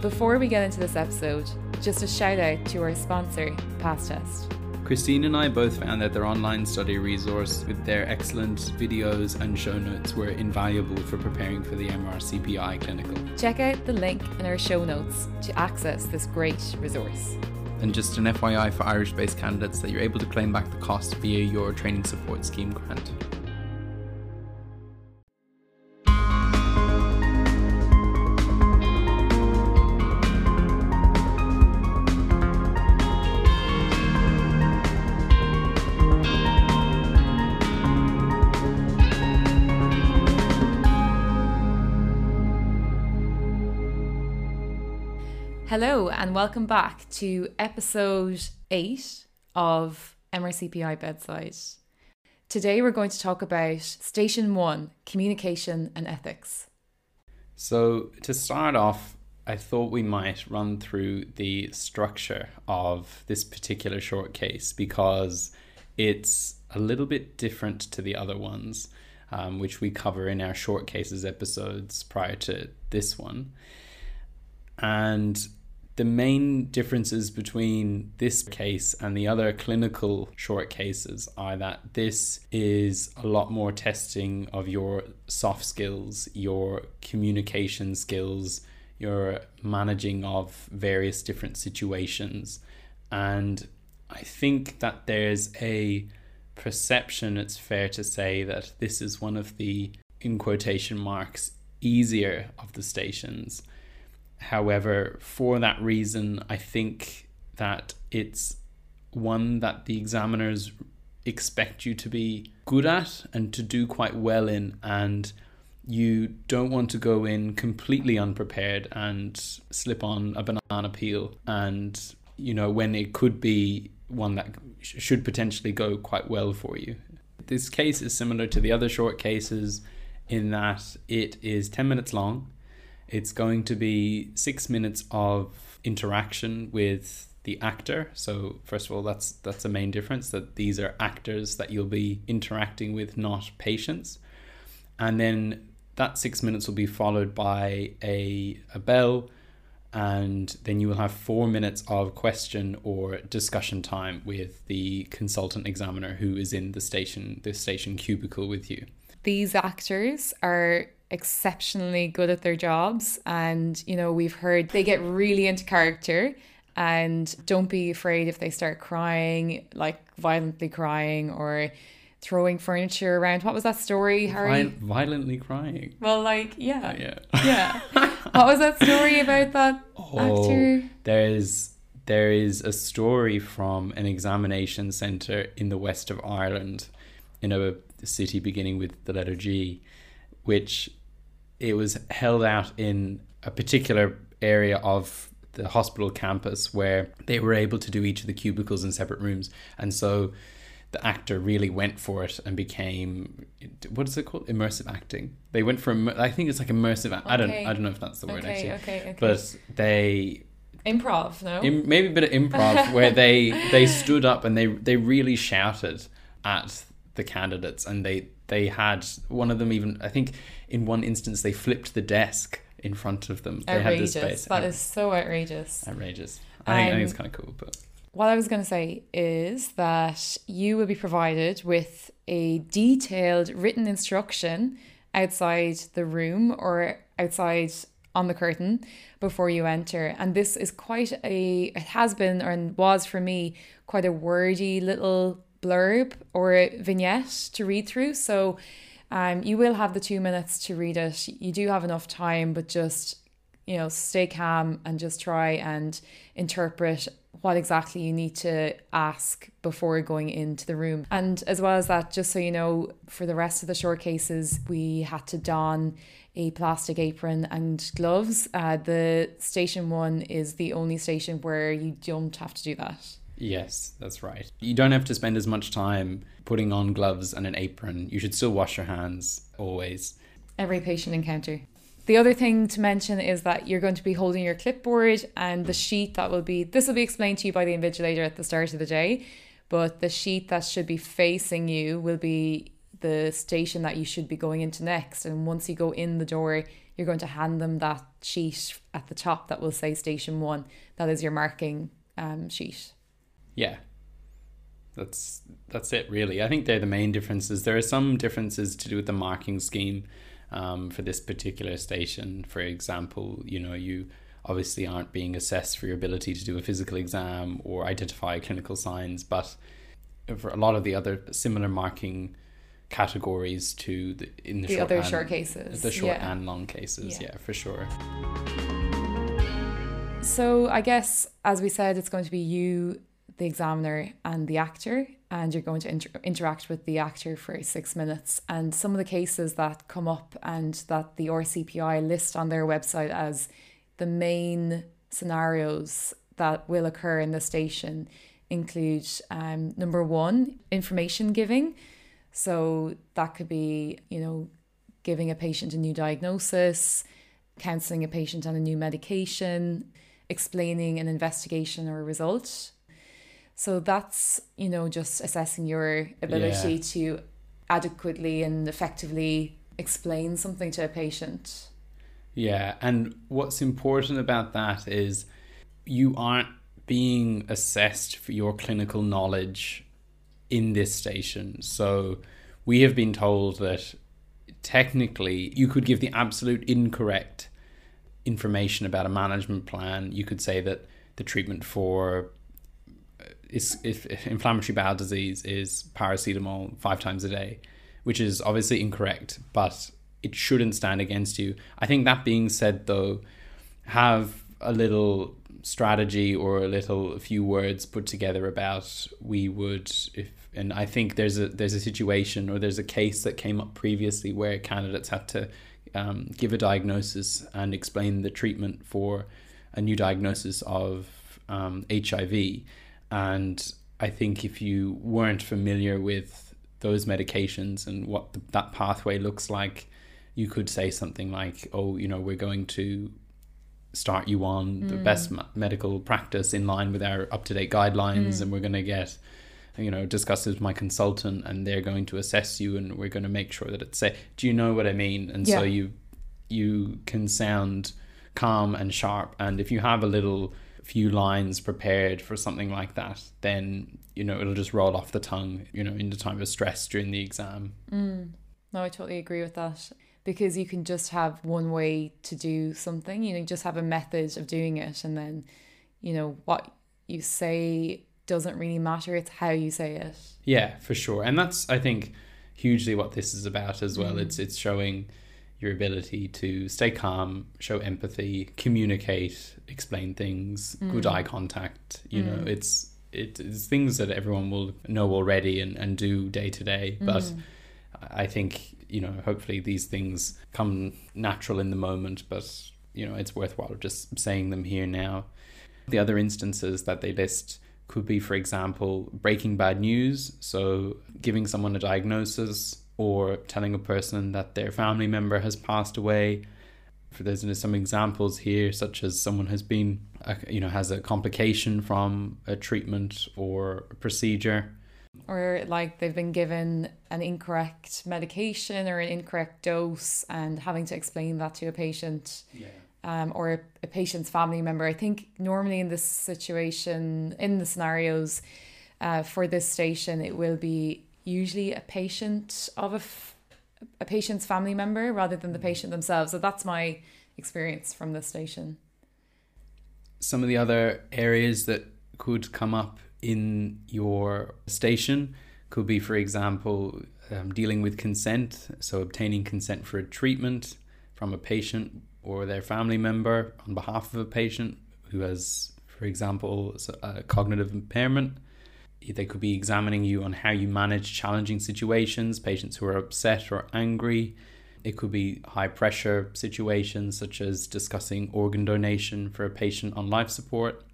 Before we get into this episode, just a shout out to our sponsor, Pastest. Christine and I both found that their online study resource with their excellent videos and show notes were invaluable for preparing for the MRCPI clinical. Check out the link in our show notes to access this great resource. And just an FYI for Irish based candidates that you're able to claim back the cost via your training support scheme grant. Hello, and welcome back to episode eight of MRCPI Bedside. Today, we're going to talk about Station One Communication and Ethics. So, to start off, I thought we might run through the structure of this particular short case because it's a little bit different to the other ones, um, which we cover in our short cases episodes prior to this one. And the main differences between this case and the other clinical short cases are that this is a lot more testing of your soft skills, your communication skills, your managing of various different situations. And I think that there's a perception, it's fair to say, that this is one of the, in quotation marks, easier of the stations However, for that reason, I think that it's one that the examiners expect you to be good at and to do quite well in and you don't want to go in completely unprepared and slip on a banana peel and you know when it could be one that should potentially go quite well for you. This case is similar to the other short cases in that it is 10 minutes long it's going to be six minutes of interaction with the actor. So first of all, that's that's a main difference that these are actors that you'll be interacting with, not patients. And then that six minutes will be followed by a, a bell and then you will have four minutes of question or discussion time with the consultant examiner who is in the station the station cubicle with you. These actors are exceptionally good at their jobs. And you know we've heard they get really into character and don't be afraid if they start crying like violently crying or throwing furniture around. What was that story harry? Violently crying. Well like yeah. Yeah yeah. What was that story about that oh, actor there's there is a story from an examination center in the west of ireland in a city beginning with the letter g which it was held out in a particular area of the hospital campus where they were able to do each of the cubicles in separate rooms. And so the actor really went for it and became what is it called immersive acting they went from i think it's like immersive okay. i don't i don't know if that's the word okay, actually okay, okay. but they improv no Im, maybe a bit of improv where they they stood up and they they really shouted at the candidates and they they had one of them even i think in one instance they flipped the desk in front of them. They outrageous. had this space. That is so outrageous. Outrageous. I think, um, I think it's kind of cool, but what I was going to say is that you will be provided with a detailed written instruction outside the room or outside on the curtain before you enter. And this is quite a, it has been or was for me quite a wordy little blurb or vignette to read through. So um, you will have the two minutes to read it. You do have enough time, but just you know, stay calm and just try and interpret what exactly you need to ask before going into the room. And as well as that, just so you know, for the rest of the short cases, we had to don a plastic apron and gloves. Uh, the station one is the only station where you don't have to do that. Yes, that's right. You don't have to spend as much time putting on gloves and an apron. You should still wash your hands always. Every patient encounter. The other thing to mention is that you're going to be holding your clipboard and the sheet that will be this will be explained to you by the invigilator at the start of the day, but the sheet that should be facing you will be the station that you should be going into next and once you go in the door you're going to hand them that sheet at the top that will say station one. That is your marking um, sheet. Yeah. That's that's it really. I think they're the main differences. There are some differences to do with the marking scheme um, for this particular station. For example, you know, you obviously aren't being assessed for your ability to do a physical exam or identify clinical signs, but for a lot of the other similar marking categories to the in the, The short other and, short cases, the short yeah. and long cases. Yeah. Yeah, for sure. So I guess, as we said, it's going to be you, the examiner, and the actor, and you're going to inter- interact with the actor for six minutes. And some of the cases that come up and that the RCPI list on their website as the main scenarios that will occur in the station include um, number one, information giving. So that could be, you know, giving a patient a new diagnosis, counseling a patient on a new medication, explaining an investigation or a result. So that's, you know, just assessing your ability Yeah. to adequately and effectively explain something to a patient. Yeah, and what's important about that is you aren't being assessed for your clinical knowledge in this station. So we have been told that technically you could give the absolute incorrect information about a management plan. You could say that the treatment for is if, inflammatory bowel disease is paracetamol five times a day, which is obviously incorrect, but it shouldn't stand against you. I think that being said, though, have a little strategy or a little a few words put together about we would if and I think there's a there's a situation or there's a case that came up previously where candidates had to um, give a diagnosis and explain the treatment for a new diagnosis of um, HIV and I think if you weren't familiar with those medications and what the, that pathway looks like you could say something like oh you know we're going to start you on the mm. best medical practice in line with our up-to-date guidelines mm. and we're going to get you know discuss with my consultant and they're going to assess you and we're going to make sure that it's safe. Do you know what i mean? And so you you can sound calm and sharp and if you have a little few lines prepared for something like that then you know it'll just roll off the tongue you know in the time of stress during the exam mm. No, I totally agree with that because you can just have one way to do something. You know, you just have a method of doing it, and then, you know, what you say doesn't really matter. It's how you say it. Yeah, for sure. And that's I think hugely what this is about as well. Mm. It's it's showing your ability to stay calm, show empathy, communicate, explain things, good mm. eye contact. You know, mm. it's it- it's things that everyone will know already and, and do day to day. Mm. But I think, you know, hopefully these things come natural in the moment, but you know, it's worthwhile just saying them here now. The other instances that they list could be, for example, breaking bad news. So, giving someone a diagnosis or telling a person that their family member has passed away. For there's some examples here, such as someone has been, uh, you know, has a complication from a treatment or a procedure. Or like they've been given an incorrect medication or an incorrect dose, and having to explain that to a patient. um, or a, a patient's family member. I think normally in this situation, in the scenarios uh, for this station, it will be usually a patient of a, f- a patient's family member rather than the patient themselves. So that's my experience from this station. some of the other areas that could come up in your station could be, for example, um, dealing with consent, so obtaining consent for a treatment from a patient or their family member on behalf of a patient who has, for example, a cognitive impairment. They could be examining you on how you manage challenging situations, patients who are upset or angry. It could be high pressure situations, such as discussing organ donation for a patient on life support.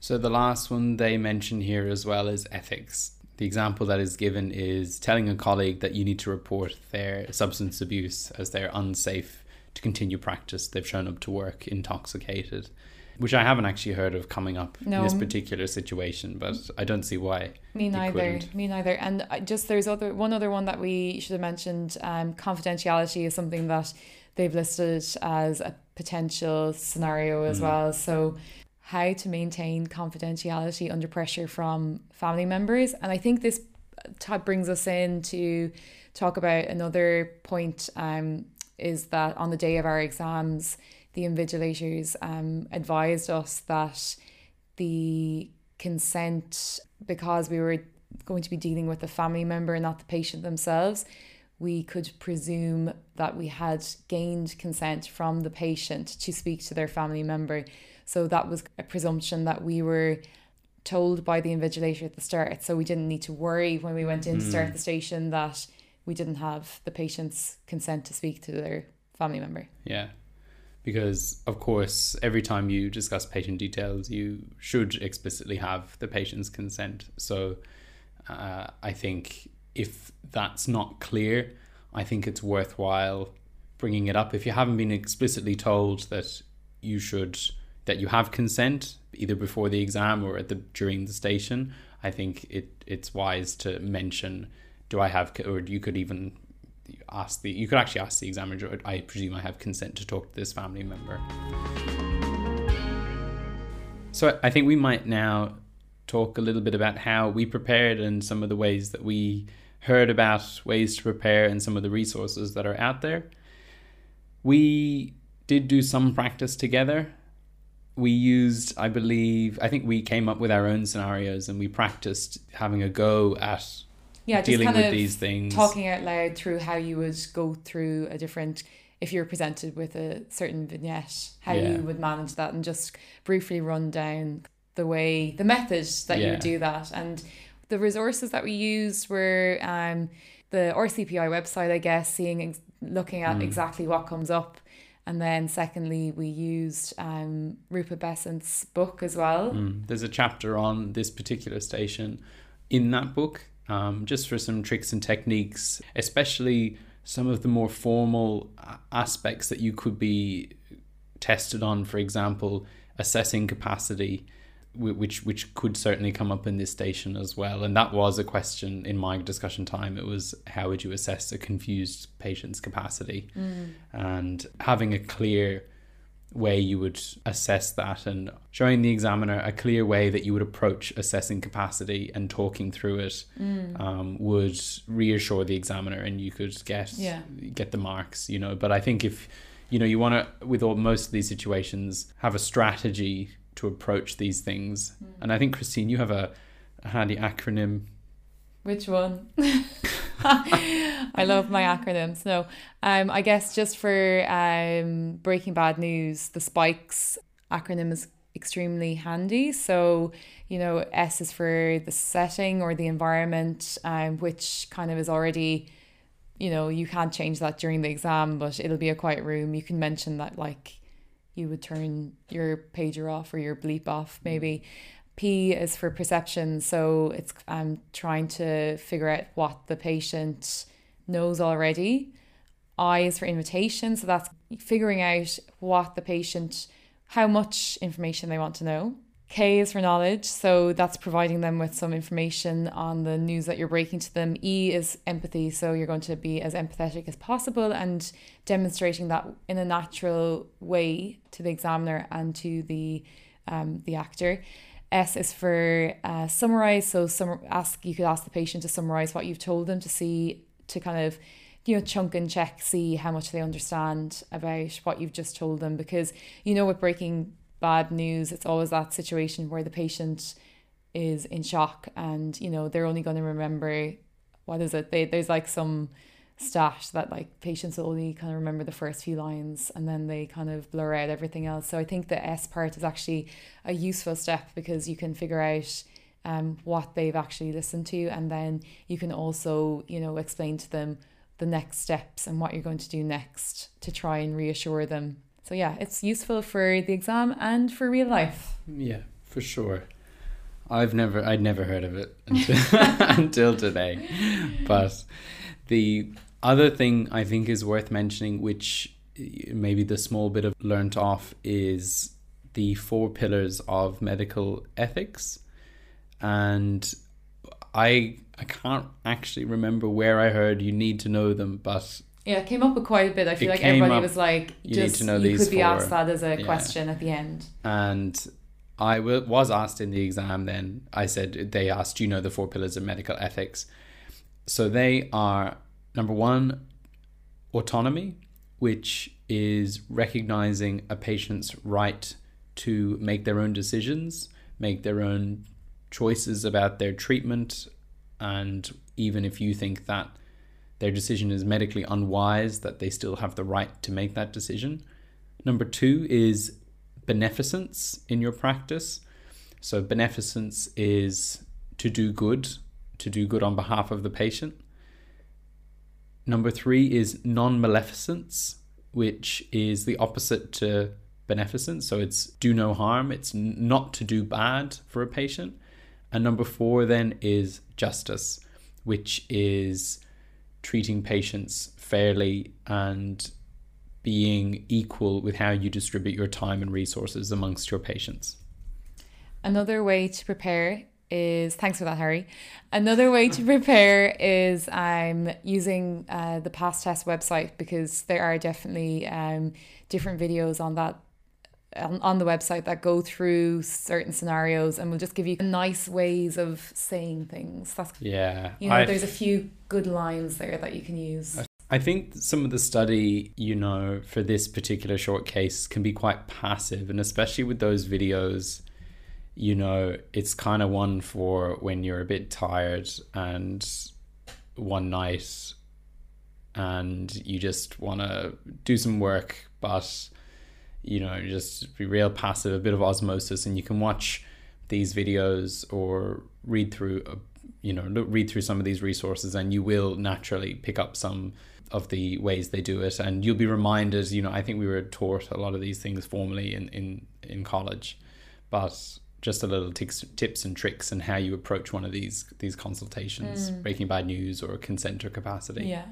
So, the last one they mention here as well is ethics. The example that is given is telling a colleague that you need to report their substance abuse as they're unsafe to continue practice. They've shown up to work intoxicated, which I haven't actually heard of coming up in this particular situation, but I don't see why. Me neither. Me neither. And just there's other one other one that we should have mentioned. Um, confidentiality is something that they've listed as a potential scenario as well. So, how to maintain confidentiality under pressure from family members. And I think this type brings us in to talk about another point um, is that on the day of our exams, the invigilators um, advised us that the consent, because we were going to be dealing with the family member, and not the patient themselves, we could presume that we had gained consent from the patient to speak to their family member. So that was a presumption that we were told by the invigilator at the start. So we didn't need to worry when we went in to start the station that we didn't have the patient's consent to speak to their family member. Yeah. Because, of course, every time you discuss patient details, you should explicitly have the patient's consent. So, uh, I think if that's not clear, I think it's worthwhile bringing it up. If you haven't been explicitly told that you should, that you have consent, either before the exam or at the during the station, I think it it's wise to mention. Do I have, or you could even ask the you could actually ask the examiner i presume i have consent to talk to this family member. So i think we might now talk a little bit about how we prepared and some of the ways that we heard about ways to prepare and some of the resources that are out there. We did do some practice together. We used i believe i think we came up with our own scenarios and we practiced having a go at yeah, just dealing kind with of these things. talking out loud through how you would go through a different if you're presented with a certain vignette, how Yeah. you would manage that and just briefly run down the way the methods that you would do that. And the resources that we used were um the RCPI website, I guess, seeing looking at exactly what comes up. And then secondly, we used um Rupert Besant's book as well. Mm, There's a chapter on this particular station in that book, um, just for some tricks and techniques, especially some of the more formal aspects that you could be tested on. For example, assessing capacity, which which could certainly come up in this station as well. And that was a question in my discussion time. It was how would you assess a confused patient's capacity, and having a clear way you would assess that and showing the examiner a clear way that you would approach assessing capacity and talking through it um, would reassure the examiner and you could get Yeah. get the marks you know. But i think if you know you want to with all most of these situations have a strategy to approach these things. And i think christine you have a, a handy acronym. Which one? I love my acronyms. No, um, I guess just for um, Breaking Bad News, the Spikes acronym is extremely handy. So, you know, S is for the setting or the environment, um, which kind of is already, you know, you can't change that during the exam, but it'll be a quiet room. You can mention that, like, you would turn your pager off or your bleep off, maybe. P is for perception, so it's um trying to figure out what the patient knows already. I is for invitation, so that's figuring out what the patient, how much information they want to know. K is for knowledge, so that's providing them with some information on the news that you're breaking to them. E is empathy, so you're going to be as empathetic as possible and demonstrating that in a natural way to the examiner and to the um, the actor. S is for uh, summarize. So sum- ask you could ask the patient to summarize what you've told them to see to kind of you know chunk and check see how much they understand about what you've just told them because you know with breaking bad news it's always that situation where the patient is in shock and you know they're only going to remember what is it they, there's like some stat that like patients only kind of remember the first few lines and then they kind of blur out everything else. So i think the s part is actually a useful step because you can figure out um, what they've actually listened to and then you can also you know explain to them the next steps and what you're going to do next to try and reassure them. So yeah it's useful for the exam and for real life. Yeah, for sure. I've never, I'd never heard of it until, until today. But the other thing I think is worth mentioning, which maybe the small bit of learnt off, is the four pillars of medical ethics. And I, I can't actually remember where I heard you need to know them, but Yeah, it came up with quite a bit. I feel like everybody up- was like, you need just to know you these could be four. asked that as a Yeah. question at the end. And I w- was asked in the exam then, I said, they asked, you know the four pillars of medical ethics? So they are number one, autonomy, which is recognizing a patient's right to make their own decisions, make their own choices about their treatment. And even if you think that their decision is medically unwise, that they still have the right to make that decision. Number two is beneficence in your practice. So, beneficence is to do good, to do good on behalf of the patient. Number three is non maleficence, which is the opposite to beneficence. So, it's do no harm, it's not to do bad for a patient. And number four then is justice, which is treating patients fairly and being equal with how you distribute your time and resources amongst your patients. Another way to prepare is thanks for that, Harry. Another way to prepare is um, using uh, the Pastest website because there are definitely um, different videos on that on, on the website that go through certain scenarios and will just give you nice ways of saying things. That's Yeah. you know, I- there's a few good lines there that you can use. I think some of the study, you know, for this particular short case can be quite passive, and especially with those videos, you know, it's kind of one for when you're a bit tired and one night and you just want to do some work, but you know, just be real passive, a bit of osmosis, and you can watch these videos or read through, uh, you know, read through some of these resources, and you will naturally pick up some of the ways they do it, and you'll be reminded. You know, I think we were taught a lot of these things formally in in in college, but just a little tics, tips and tricks and how you approach one of these these consultations, breaking bad news or consent or capacity. Yeah.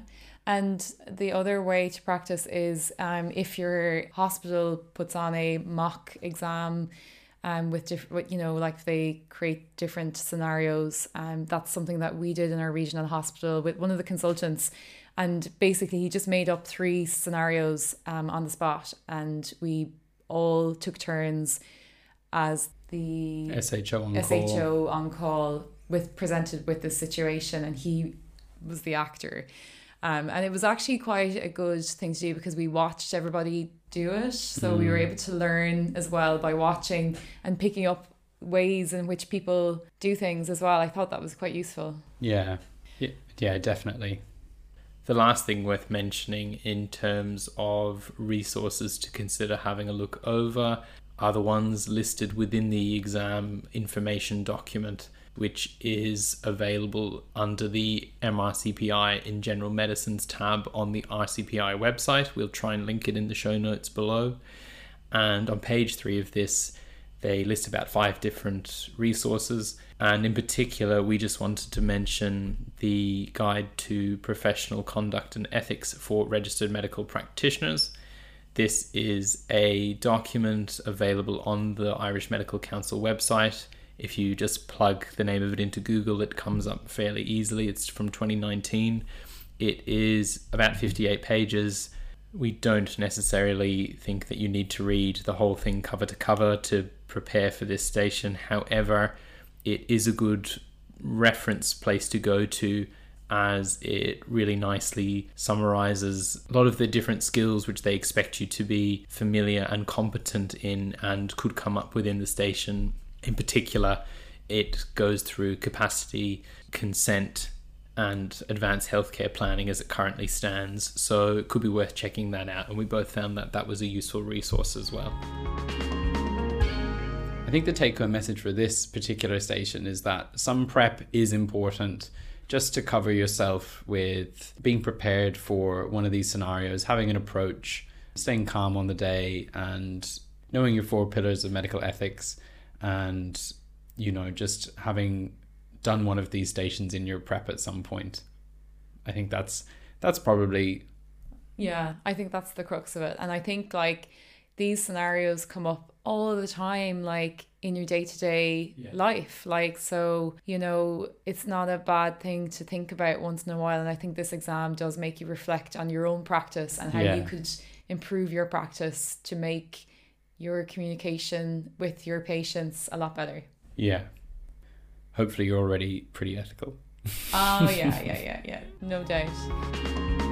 And the other way to practice is um, if your hospital puts on a mock exam um, with different, you know, like they create different scenarios. Um, that's something that we did in our regional hospital with one of the consultants. And basically, he just made up three scenarios um, on the spot, and we all took turns as the SHO on call. On call with presented with the situation and he was the actor. Um, and it was actually quite a good thing to do because we watched everybody do it. So we were able to learn as well by watching and picking up ways in which people do things as well. I thought that was quite useful. Yeah. yeah, yeah, definitely. The last thing worth mentioning in terms of resources to consider having a look over are the ones listed within the exam information document, which is available under the MRCPI in General Medicines tab on the RCPI website. We'll try and link it in the show notes below. And on page three of this, they list about five different resources. And in particular, we just wanted to mention the Guide to Professional Conduct and Ethics for Registered Medical Practitioners. This is a document available on the Irish Medical Council website. If you just plug the name of it into Google, it comes up fairly easily. It's from 2019. It is about 58 pages. We don't necessarily think that you need to read the whole thing cover to cover to prepare for this station. However, it is a good reference place to go to as it really nicely summarizes a lot of the different skills which they expect you to be familiar and competent in and could come up within the station. In particular, it goes through capacity, consent, and advanced healthcare planning as it currently stands. So it could be worth checking that out. And we both found that that was a useful resource as well. I think the take home message for this particular station is that some prep is important just to cover yourself with being prepared for one of these scenarios, having an approach, staying calm on the day, and knowing your four pillars of medical ethics, and you know, just having done one of these stations in your prep at some point. I think that's that's probably Yeah, I think that's the crux of it. And I think like these scenarios come up all the time, like in your day to day life. Like, so, you know, it's not a bad thing to think about once in a while. And I think this exam does make you reflect on your own practice and how you could improve your practice to make your communication with your patients a lot better. Yeah. Hopefully, you're already pretty ethical. Oh, yeah, yeah, yeah, yeah. No doubt.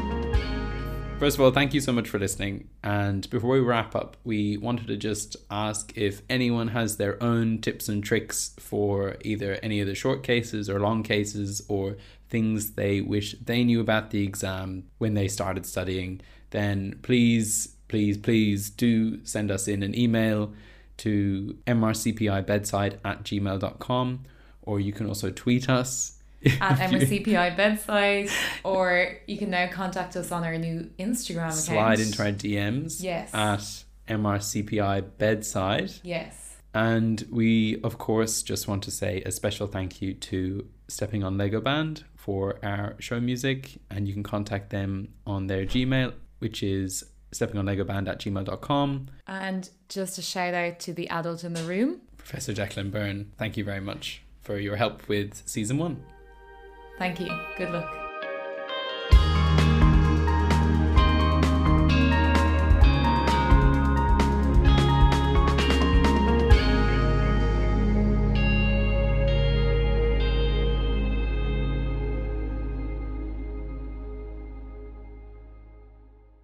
First of all, thank you so much for listening. And before we wrap up, we wanted to just ask if anyone has their own tips and tricks for either any of the short cases or long cases or things they wish they knew about the exam when they started studying, then please, please, please do send us in an email to mrcpibedside at gmail.com or you can also tweet us At MRCPI Bedside, or you can now contact us on our new Instagram account. slide into our DMs Yes. at MRCPI bedside. Yes. And we, of course, just want to say a special thank you to Stepping on Lego Band for our show music. And you can contact them on their Gmail, which is steppingonlegoband at gmail.com. And just a shout out to the adult in the room. Professor Jacqueline Byrne, thank you very much for your help with season one. Thank you. Good luck.